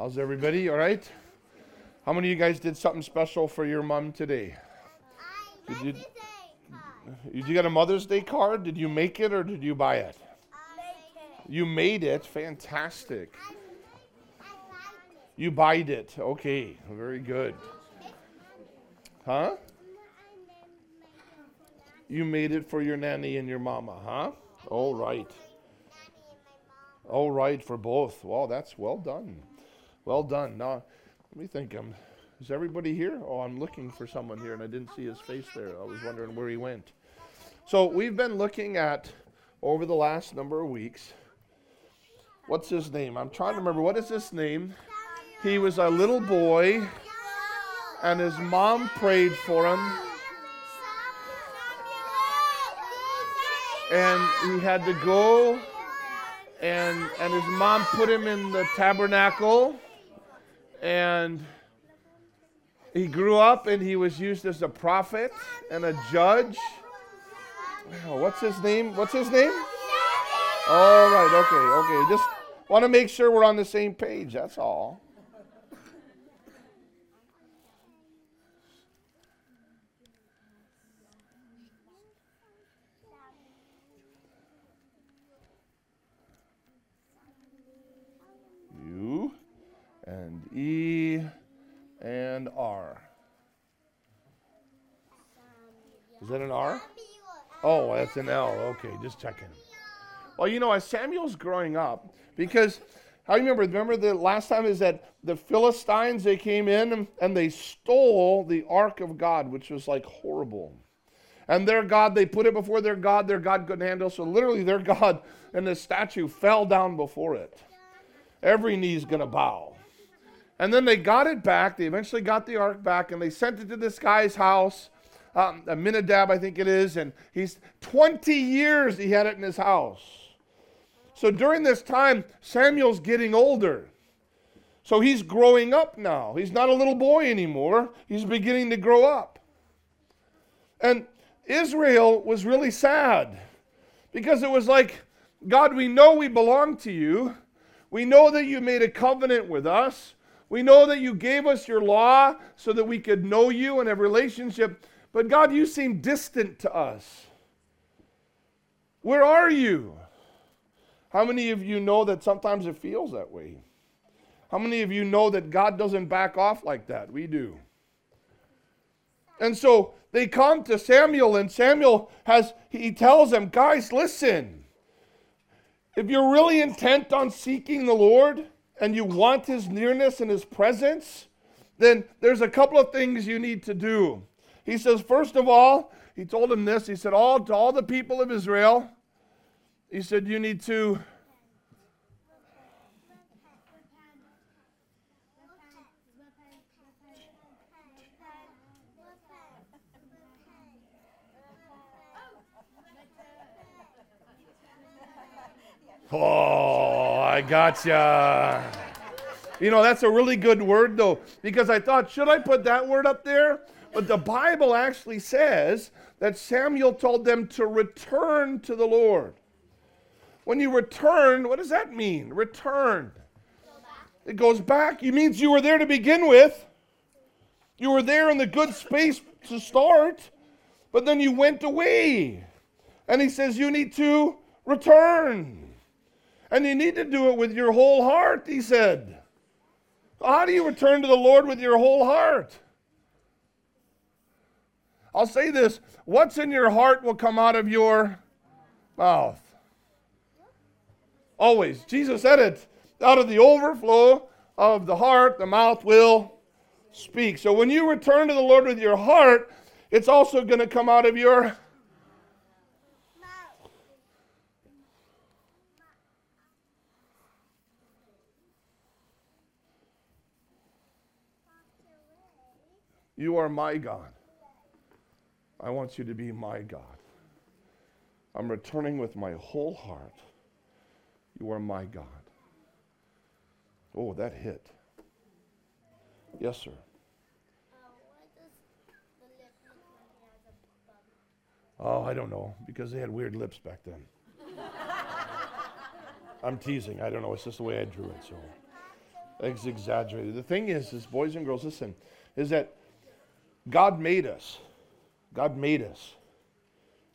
How's everybody? All right? How many of you guys did something special for your mom today? Did you, did you get a Mother's Day card? Did you make it or did you buy it? You made it. Fantastic. You buyed it. Okay, very good. Huh? You made it for your nanny and your mama, huh? All right. All right for both. Well, that's well done. Well done. Now, let me think. Um, is everybody here? Oh, I'm looking for someone here, and I didn't see his face there. I was wondering where he went. So we've been looking at over the last number of weeks. What's his name? I'm trying to remember. What is his name? He was a little boy, and his mom prayed for him. and he had to go and and his mom put him in the tabernacle and he grew up and he was used as a prophet and a judge. What's his name? What's his name? All right okay okay. Just want to make sure we're on the same page that's all and E and R. Is that an R? Oh, that's an L. Okay, just checking. Well, you know, as Samuel's growing up, because I remember, remember the last time is that the Philistines, they came in and, they stole the ark of God, which was like horrible. And their God, they put it before their God, their God couldn't handle. So literally their God and the statue fell down before it. Every knee's gonna bow. And then they got it back. They eventually got the ark back and they sent it to this guy's house, um, Aminadab, I think it is. And he's 20 years he had it in his house. So during this time, Samuel's getting older. So he's growing up now. He's not a little boy anymore. He's beginning to grow up. And Israel was really sad because it was like, God, we know we belong to you. We know that you made a covenant with us. We know that you gave us your law so that we could know you and have relationship. But God, you seem distant to us. Where are you? How many of you know that sometimes it feels that way? How many of you know that God doesn't back off like that? We do. And so they come to Samuel, and Samuel has, he tells them, guys, listen. If you're really intent on seeking the Lord, and you want his nearness and his presence, then there's a couple of things you need to do. He says, first of all, he told him this. He said, all to all the people of Israel, he said, you need to Oh, I gotcha. You know, that's a really good word, though, because I thought, should I put that word up there? But the Bible actually says that Samuel told them to return to the Lord. When you return, what does that mean? Return. It goes back. It means you were there to begin with. You were there in the good space to start, but then you went away. And he says you need to return. And you need to do it with your whole heart, he said. How do you return to the Lord with your whole heart? I'll say this what's in your heart will come out of your mouth. Always. Jesus said it. Out of the overflow of the heart, the mouth will speak. So when you return to the Lord with your heart, it's also going to come out of your You are my God. I want you to be my God. I'm returning with my whole heart. You are my God. Oh, that hit. Yes, sir. Oh, I don't know, because they had weird lips back then. I'm teasing. I don't know. It's just the way I drew it. So, exaggerated. The thing is, is boys and girls, listen, is that God made us. God made us.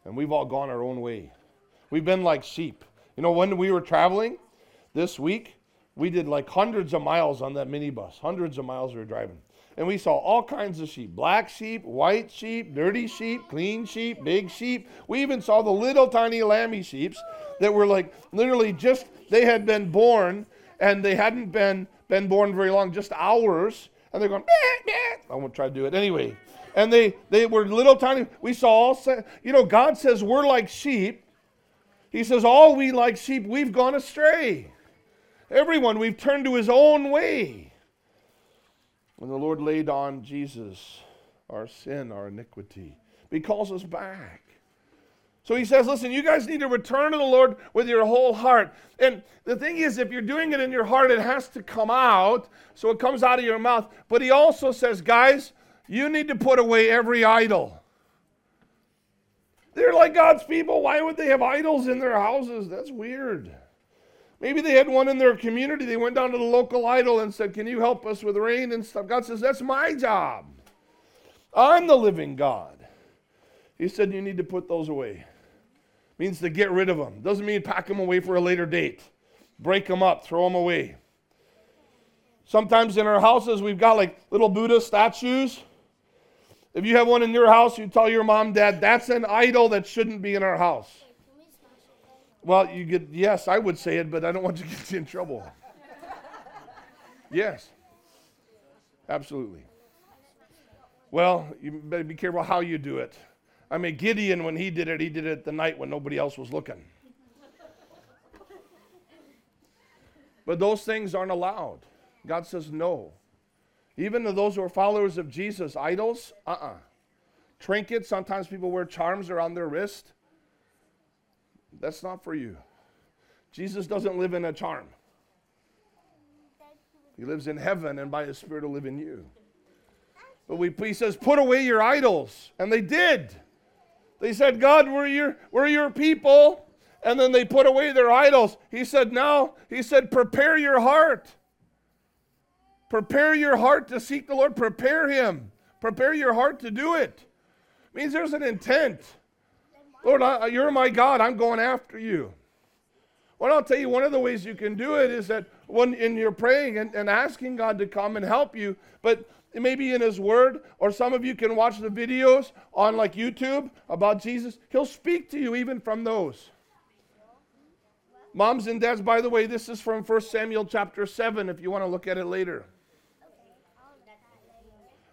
And we've all gone our own way. We've been like sheep. You know, when we were traveling this week, we did like hundreds of miles on that minibus. Hundreds of miles we were driving. And we saw all kinds of sheep black sheep, white sheep, dirty sheep, clean sheep, big sheep. We even saw the little tiny lammy sheeps that were like literally just, they had been born and they hadn't been, been born very long, just hours. And they're going. I won't try to do it anyway. And they, they were little tiny. We saw all, you know, God says we're like sheep. He says, all we like sheep, we've gone astray. Everyone, we've turned to his own way. When the Lord laid on Jesus our sin, our iniquity, he calls us back. So he says, listen, you guys need to return to the Lord with your whole heart. And the thing is, if you're doing it in your heart, it has to come out. So it comes out of your mouth. But he also says, guys, you need to put away every idol. They're like God's people. Why would they have idols in their houses? That's weird. Maybe they had one in their community. They went down to the local idol and said, Can you help us with rain and stuff? God says, That's my job. I'm the living God. He said, You need to put those away. Means to get rid of them. Doesn't mean pack them away for a later date. Break them up, throw them away. Sometimes in our houses, we've got like little Buddha statues. If you have one in your house, you tell your mom, dad, that's an idol that shouldn't be in our house. Well, you get, yes, I would say it, but I don't want to get you in trouble. yes, absolutely. Well, you better be careful how you do it. I mean, Gideon, when he did it, he did it the night when nobody else was looking. But those things aren't allowed. God says no. Even to those who are followers of Jesus, idols, uh uh-uh. uh Trinkets, sometimes people wear charms around their wrist. That's not for you. Jesus doesn't live in a charm. He lives in heaven, and by His Spirit will live in you. But we, he says, put away your idols. And they did. They said, God, we're your, we're your people. And then they put away their idols. He said, now, he said, prepare your heart. Prepare your heart to seek the Lord. Prepare Him. Prepare your heart to do it. it means there's an intent. Lord, I, you're my God. I'm going after you. Well, I'll tell you one of the ways you can do it is that when in you're praying and, and asking God to come and help you, but maybe in His Word, or some of you can watch the videos on like YouTube about Jesus. He'll speak to you even from those. Moms and dads, by the way, this is from 1 Samuel chapter 7 if you want to look at it later.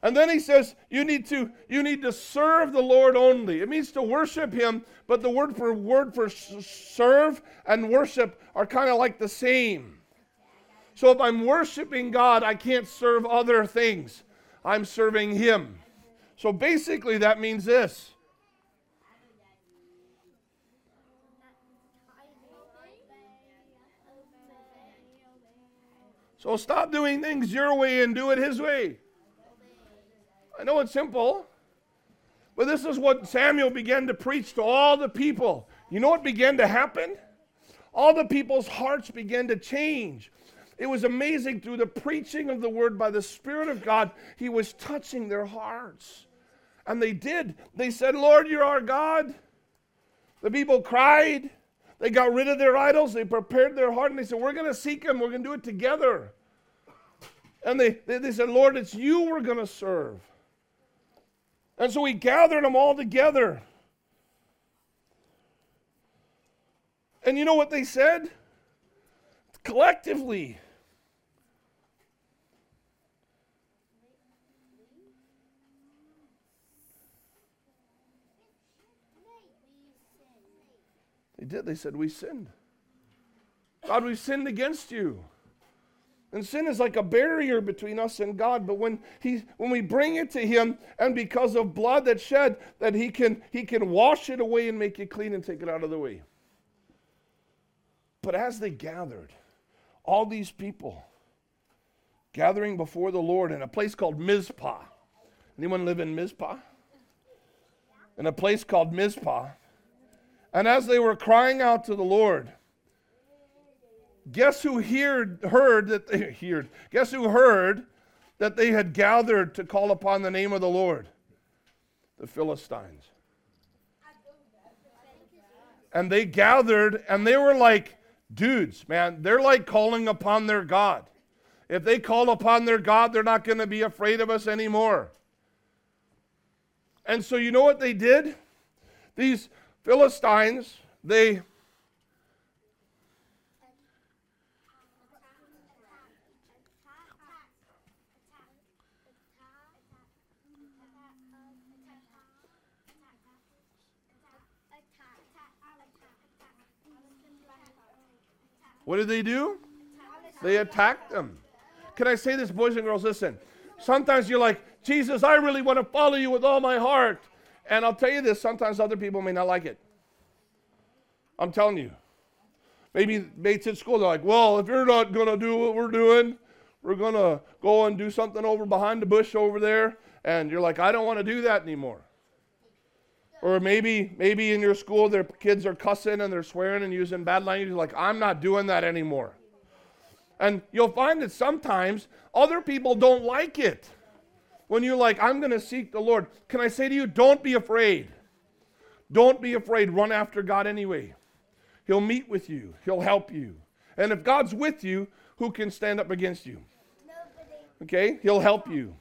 And then he says, you need to you need to serve the Lord only. It means to worship him, but the word for word for serve and worship are kind of like the same. So if I'm worshiping God, I can't serve other things. I'm serving him. So basically that means this. So stop doing things your way and do it his way. I know it's simple, but this is what Samuel began to preach to all the people. You know what began to happen? All the people's hearts began to change. It was amazing through the preaching of the word by the Spirit of God, He was touching their hearts. And they did. They said, Lord, you're our God. The people cried. They got rid of their idols. They prepared their heart and they said, We're going to seek Him. We're going to do it together. And they, they, they said, Lord, it's you we're going to serve. And so he gathered them all together. And you know what they said? Collectively. They did. They said, We sinned. God, we've sinned against you. And sin is like a barrier between us and God. But when, he, when we bring it to Him, and because of blood that's shed, that he can, he can wash it away and make it clean and take it out of the way. But as they gathered, all these people gathering before the Lord in a place called Mizpah. Anyone live in Mizpah? In a place called Mizpah. And as they were crying out to the Lord, guess who heard, heard that they heard? Guess who heard that they had gathered to call upon the name of the Lord? The Philistines. And they gathered and they were like dudes, man. They're like calling upon their God. If they call upon their God, they're not going to be afraid of us anymore. And so, you know what they did? These Philistines, they What did they do? They attacked them. Can I say this, boys and girls? Listen. Sometimes you're like, Jesus, I really want to follow you with all my heart. And I'll tell you this sometimes other people may not like it. I'm telling you. Maybe mates at school, they're like, well, if you're not going to do what we're doing, we're going to go and do something over behind the bush over there. And you're like, I don't want to do that anymore. Or maybe, maybe in your school, their kids are cussing and they're swearing and using bad language. Like, I'm not doing that anymore. And you'll find that sometimes other people don't like it. When you're like, I'm going to seek the Lord, can I say to you, don't be afraid. Don't be afraid. Run after God anyway. He'll meet with you, He'll help you. And if God's with you, who can stand up against you? Okay? He'll help you.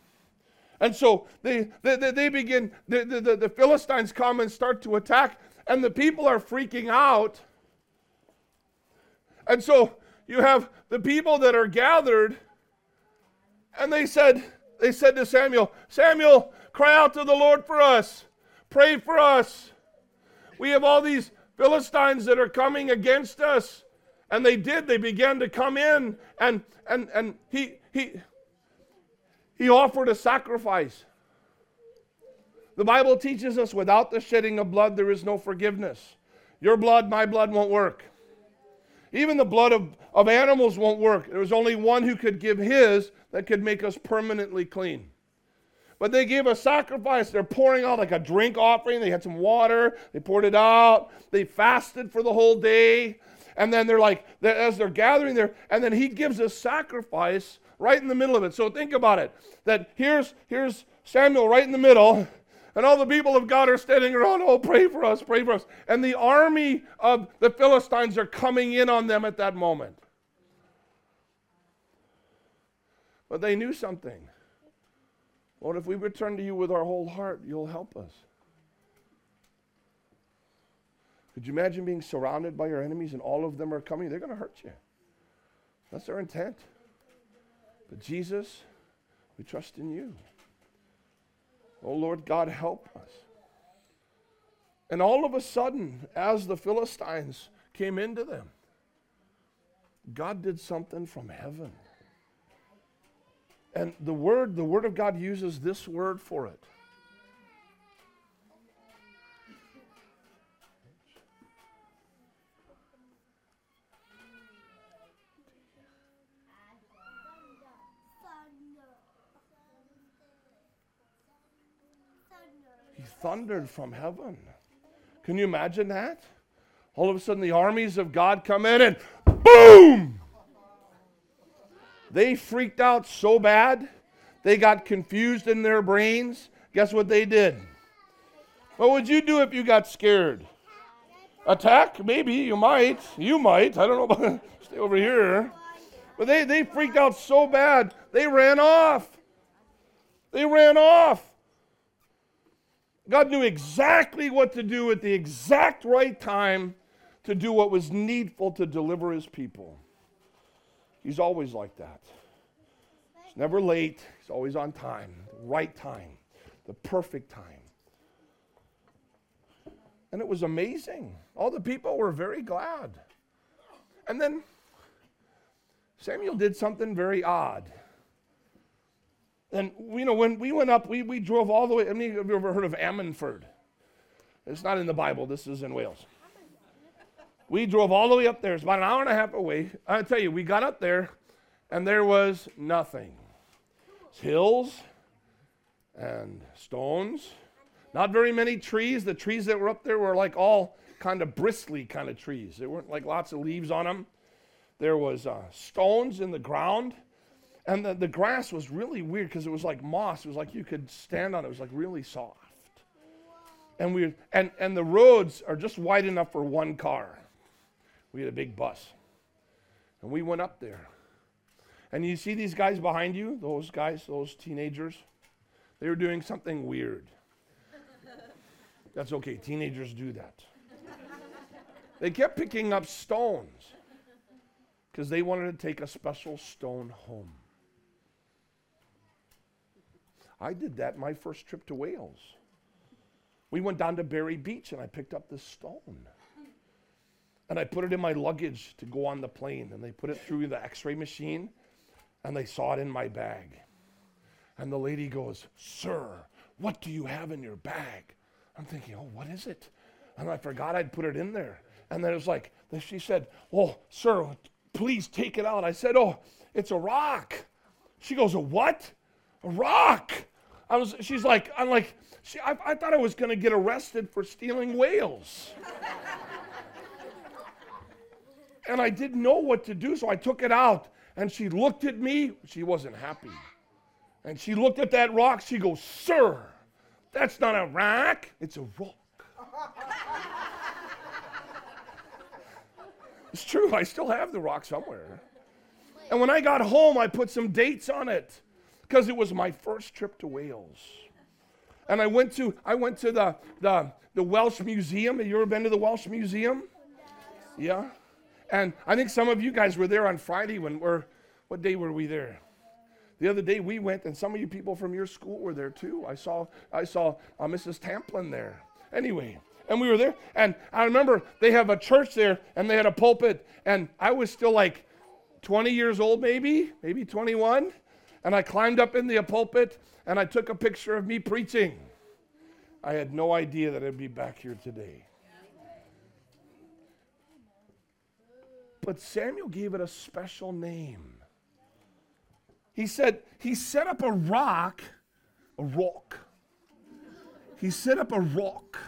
And so they, they, they begin, the, the, the Philistines come and start to attack, and the people are freaking out. And so you have the people that are gathered, and they said, they said to Samuel, Samuel, cry out to the Lord for us. Pray for us. We have all these Philistines that are coming against us. And they did. They began to come in, and and and he he he offered a sacrifice. The Bible teaches us without the shedding of blood, there is no forgiveness. Your blood, my blood won't work. Even the blood of, of animals won't work. There was only one who could give his that could make us permanently clean. But they gave a sacrifice. They're pouring out like a drink offering. They had some water. They poured it out. They fasted for the whole day. And then they're like, as they're gathering there, and then he gives a sacrifice right in the middle of it. So think about it. That here's here's Samuel right in the middle, and all the people of God are standing around, oh, pray for us, pray for us. And the army of the Philistines are coming in on them at that moment. But they knew something. Lord, if we return to you with our whole heart, you'll help us. Could you imagine being surrounded by your enemies and all of them are coming? They're going to hurt you. That's their intent. But Jesus, we trust in you. Oh Lord God, help us. And all of a sudden, as the Philistines came into them, God did something from heaven. And the word, the word of God uses this word for it. Thundered from heaven. Can you imagine that? All of a sudden, the armies of God come in and boom! They freaked out so bad, they got confused in their brains. Guess what they did? What would you do if you got scared? Attack? Maybe. You might. You might. I don't know. Stay over here. But they, they freaked out so bad, they ran off. They ran off. God knew exactly what to do at the exact right time to do what was needful to deliver his people. He's always like that. He's never late, he's always on time, the right time, the perfect time. And it was amazing. All the people were very glad. And then Samuel did something very odd. And, you know, when we went up, we, we drove all the way. I mean, have you ever heard of Ammanford? It's not in the Bible, this is in Wales. We drove all the way up there. It's about an hour and a half away. I tell you, we got up there and there was nothing. It's hills and stones. Not very many trees. The trees that were up there were like all kind of bristly kind of trees. There weren't like lots of leaves on them. there was uh, stones in the ground, and the, the grass was really weird because it was like moss. It was like you could stand on it. It was like really soft. And we and and the roads are just wide enough for one car. We had a big bus, and we went up there. And you see these guys behind you, those guys, those teenagers, they were doing something weird. That's okay, teenagers do that. They kept picking up stones because they wanted to take a special stone home. I did that my first trip to Wales. We went down to Barry Beach and I picked up this stone. And I put it in my luggage to go on the plane. And they put it through the x ray machine and they saw it in my bag. And the lady goes, Sir, what do you have in your bag? I'm thinking, Oh, what is it? And I forgot I'd put it in there. And then it was like, she said, Oh, sir, please take it out. I said, Oh, it's a rock. She goes, A what? A rock. I was, she's like, I'm like, she, I, I thought I was going to get arrested for stealing Wales. and I didn't know what to do, so I took it out. And she looked at me. She wasn't happy. And she looked at that rock. She goes, Sir, that's not a rock, it's a rock. It's true, I still have the rock somewhere. And when I got home, I put some dates on it because it was my first trip to Wales. And I went to I went to the, the, the Welsh Museum. Have you ever been to the Welsh Museum? Yeah. And I think some of you guys were there on Friday when we're what day were we there? The other day we went, and some of you people from your school were there too. I saw I saw uh, Mrs. Tamplin there. Anyway, and we were there. And I remember they have a church there and they had a pulpit. And I was still like 20 years old, maybe, maybe 21. And I climbed up in the pulpit and I took a picture of me preaching. I had no idea that I'd be back here today. But Samuel gave it a special name. He said, he set up a rock, a rock. He set up a rock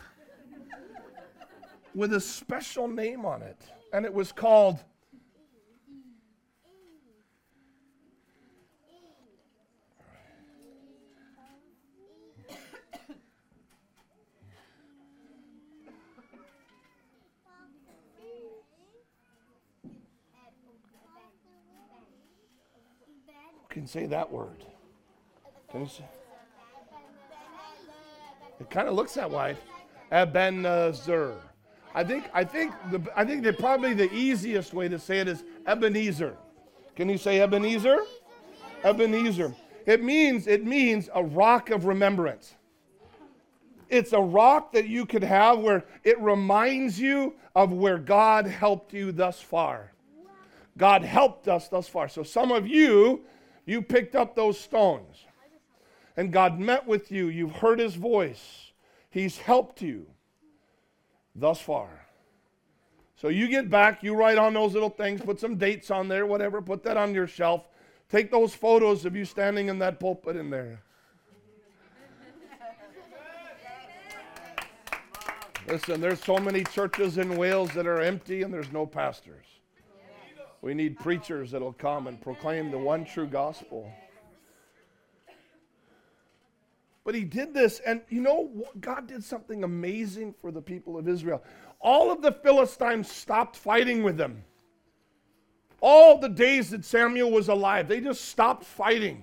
with a special name on it, and it was called can say that word? Can you say? It kind of looks that way. Ebenezer. I think I think the I think that probably the easiest way to say it is Ebenezer. Can you say Ebenezer? Ebenezer. It means it means a rock of remembrance. It's a rock that you could have where it reminds you of where God helped you thus far. God helped us thus far. So some of you, you picked up those stones. And God met with you. You've heard his voice. He's helped you thus far. So you get back, you write on those little things, put some dates on there, whatever, put that on your shelf. Take those photos of you standing in that pulpit in there. Listen, there's so many churches in Wales that are empty and there's no pastors. We need preachers that'll come and proclaim the one true gospel. But he did this, and you know, God did something amazing for the people of Israel. All of the Philistines stopped fighting with them. All the days that Samuel was alive, they just stopped fighting.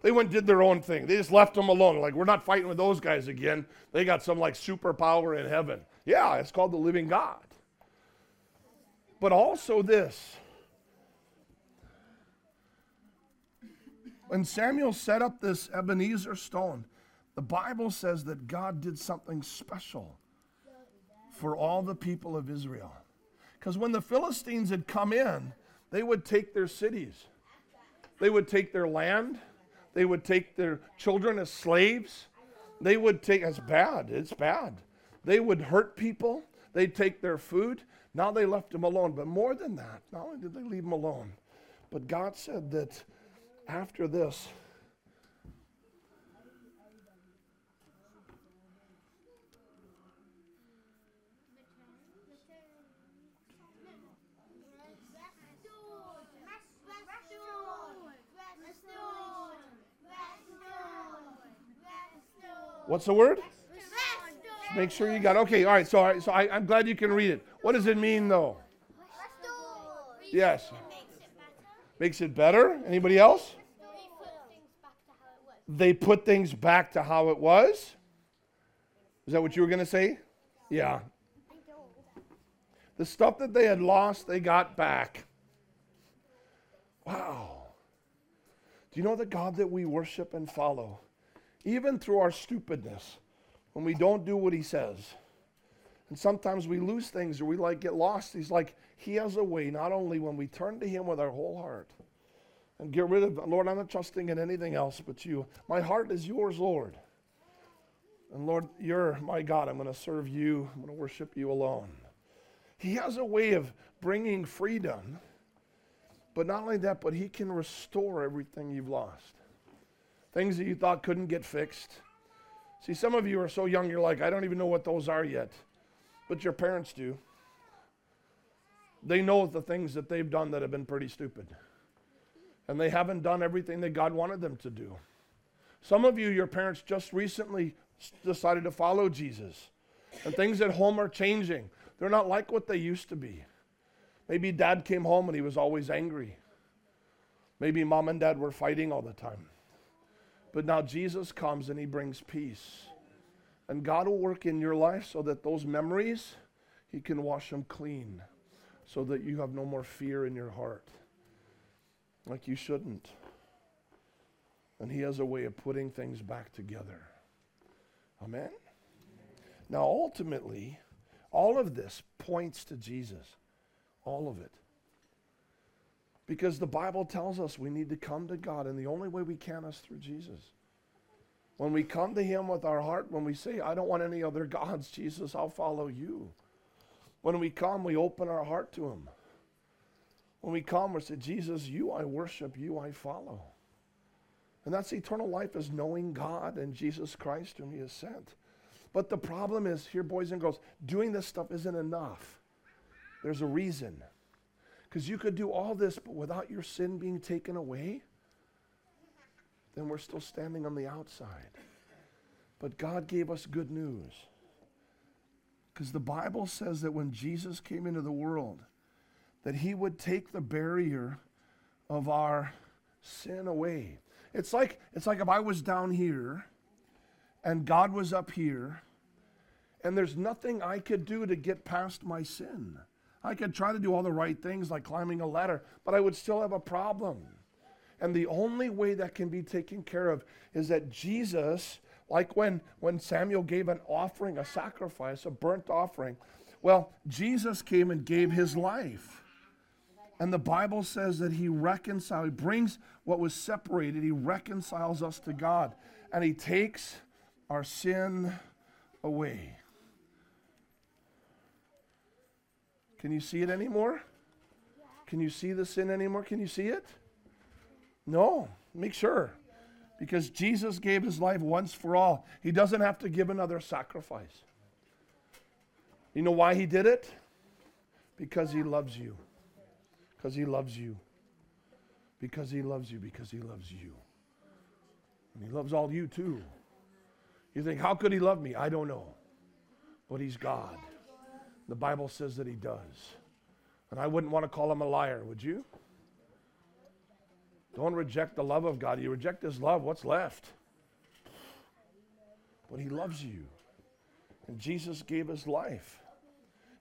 They went did their own thing. They just left them alone. Like, we're not fighting with those guys again. They got some like superpower in heaven. Yeah, it's called the living God. But also this When Samuel set up this Ebenezer stone, the Bible says that God did something special for all the people of Israel. Because when the Philistines had come in, they would take their cities, they would take their land, they would take their children as slaves. They would take, it's bad, it's bad. They would hurt people, they'd take their food. Now they left them alone. But more than that, not only did they leave them alone, but God said that after this, What's the word? Just make sure you got. Okay, all right. So, all right, so I, am glad you can read it. What does it mean, though? Yes. Makes it better. Anybody else? They put things back to how it was. Is that what you were going to say? Yeah. The stuff that they had lost, they got back. Wow. Do you know the God that we worship and follow? Even through our stupidness, when we don't do what He says. And sometimes we lose things or we like get lost. He's like, He has a way, not only when we turn to Him with our whole heart and get rid of, Lord, I'm not trusting in anything else but you. My heart is yours, Lord. And Lord, you're my God. I'm going to serve you, I'm going to worship you alone. He has a way of bringing freedom but not only that, but He can restore everything you've lost. Things that you thought couldn't get fixed. See, some of you are so young, you're like, I don't even know what those are yet. But your parents do. They know the things that they've done that have been pretty stupid. And they haven't done everything that God wanted them to do. Some of you, your parents just recently decided to follow Jesus. And things at home are changing. They're not like what they used to be. Maybe dad came home and he was always angry. Maybe mom and dad were fighting all the time. But now Jesus comes and he brings peace. And God will work in your life so that those memories, he can wash them clean so that you have no more fear in your heart. Like you shouldn't. And he has a way of putting things back together. Amen? Now, ultimately, all of this points to Jesus. All of it. Because the Bible tells us we need to come to God, and the only way we can is through Jesus. When we come to Him with our heart, when we say, I don't want any other gods, Jesus, I'll follow you. When we come, we open our heart to Him. When we come, we say, Jesus, you I worship, you I follow. And that's eternal life is knowing God and Jesus Christ whom He has sent. But the problem is, here, boys and girls, doing this stuff isn't enough. There's a reason. Because you could do all this, but without your sin being taken away, then we're still standing on the outside. But God gave us good news. Because the Bible says that when Jesus came into the world, that he would take the barrier of our sin away. It's like, it's like if I was down here and God was up here, and there's nothing I could do to get past my sin. I could try to do all the right things like climbing a ladder, but I would still have a problem. And the only way that can be taken care of is that Jesus, like when, when Samuel gave an offering, a sacrifice, a burnt offering, well, Jesus came and gave his life. And the Bible says that he reconciles, he brings what was separated, he reconciles us to God, and he takes our sin away. Can you see it anymore? Can you see the sin anymore? Can you see it? No. Make sure. Because Jesus gave his life once for all. He doesn't have to give another sacrifice. You know why he did it? Because he loves you. Because he loves you. Because he loves you. Because he loves you. And he loves all you too. You think, how could he love me? I don't know. But he's God. The Bible says that he does. And I wouldn't want to call him a liar, would you? Don't reject the love of God. You reject his love, what's left? But he loves you. And Jesus gave his life.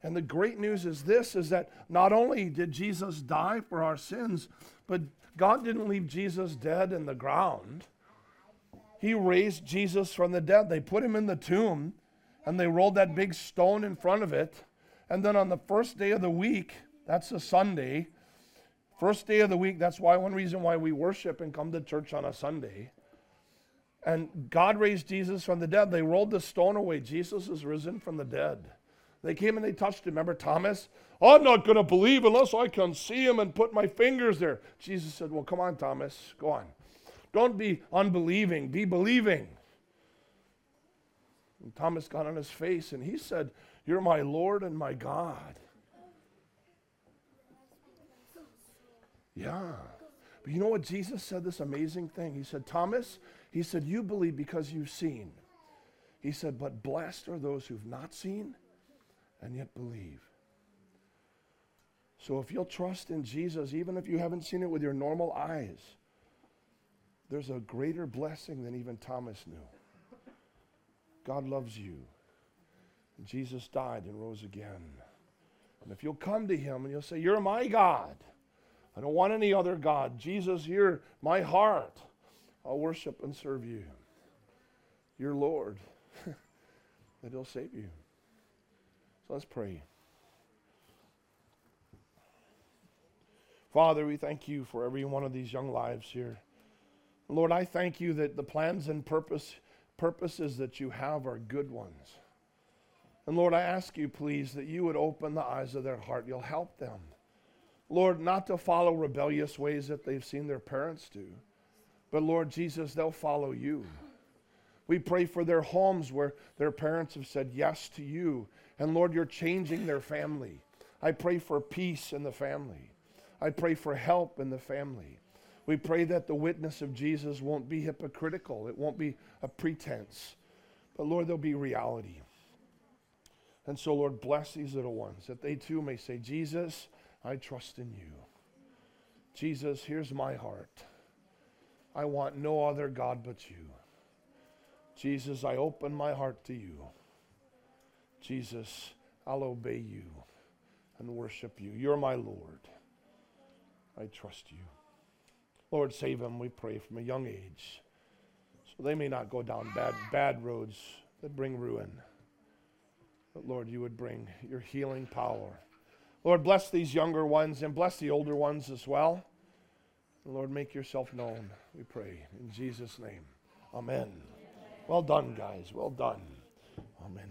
And the great news is this is that not only did Jesus die for our sins, but God didn't leave Jesus dead in the ground. He raised Jesus from the dead. They put him in the tomb and they rolled that big stone in front of it and then on the first day of the week, that's a Sunday, first day of the week, that's why one reason why we worship and come to church on a Sunday. And God raised Jesus from the dead. They rolled the stone away. Jesus is risen from the dead. They came and they touched him. Remember Thomas? I'm not going to believe unless I can see him and put my fingers there. Jesus said, Well, come on, Thomas. Go on. Don't be unbelieving, be believing. And Thomas got on his face and he said, you're my Lord and my God. Yeah. But you know what? Jesus said this amazing thing. He said, Thomas, he said, You believe because you've seen. He said, But blessed are those who've not seen and yet believe. So if you'll trust in Jesus, even if you haven't seen it with your normal eyes, there's a greater blessing than even Thomas knew. God loves you. Jesus died and rose again. And if you'll come to him and you'll say, You're my God, I don't want any other God. Jesus, you're my heart. I'll worship and serve you. Your Lord, that he'll save you. So let's pray. Father, we thank you for every one of these young lives here. Lord, I thank you that the plans and purpose, purposes that you have are good ones. And Lord, I ask you, please, that you would open the eyes of their heart. You'll help them. Lord, not to follow rebellious ways that they've seen their parents do, but Lord Jesus, they'll follow you. We pray for their homes where their parents have said yes to you. And Lord, you're changing their family. I pray for peace in the family. I pray for help in the family. We pray that the witness of Jesus won't be hypocritical, it won't be a pretense, but Lord, there'll be reality. And so, Lord, bless these little ones that they too may say, Jesus, I trust in you. Jesus, here's my heart. I want no other God but you. Jesus, I open my heart to you. Jesus, I'll obey you and worship you. You're my Lord. I trust you. Lord, save them, we pray, from a young age, so they may not go down bad, bad roads that bring ruin. But Lord, you would bring your healing power. Lord, bless these younger ones and bless the older ones as well. Lord, make yourself known, we pray. In Jesus' name. Amen. Well done, guys. Well done. Amen.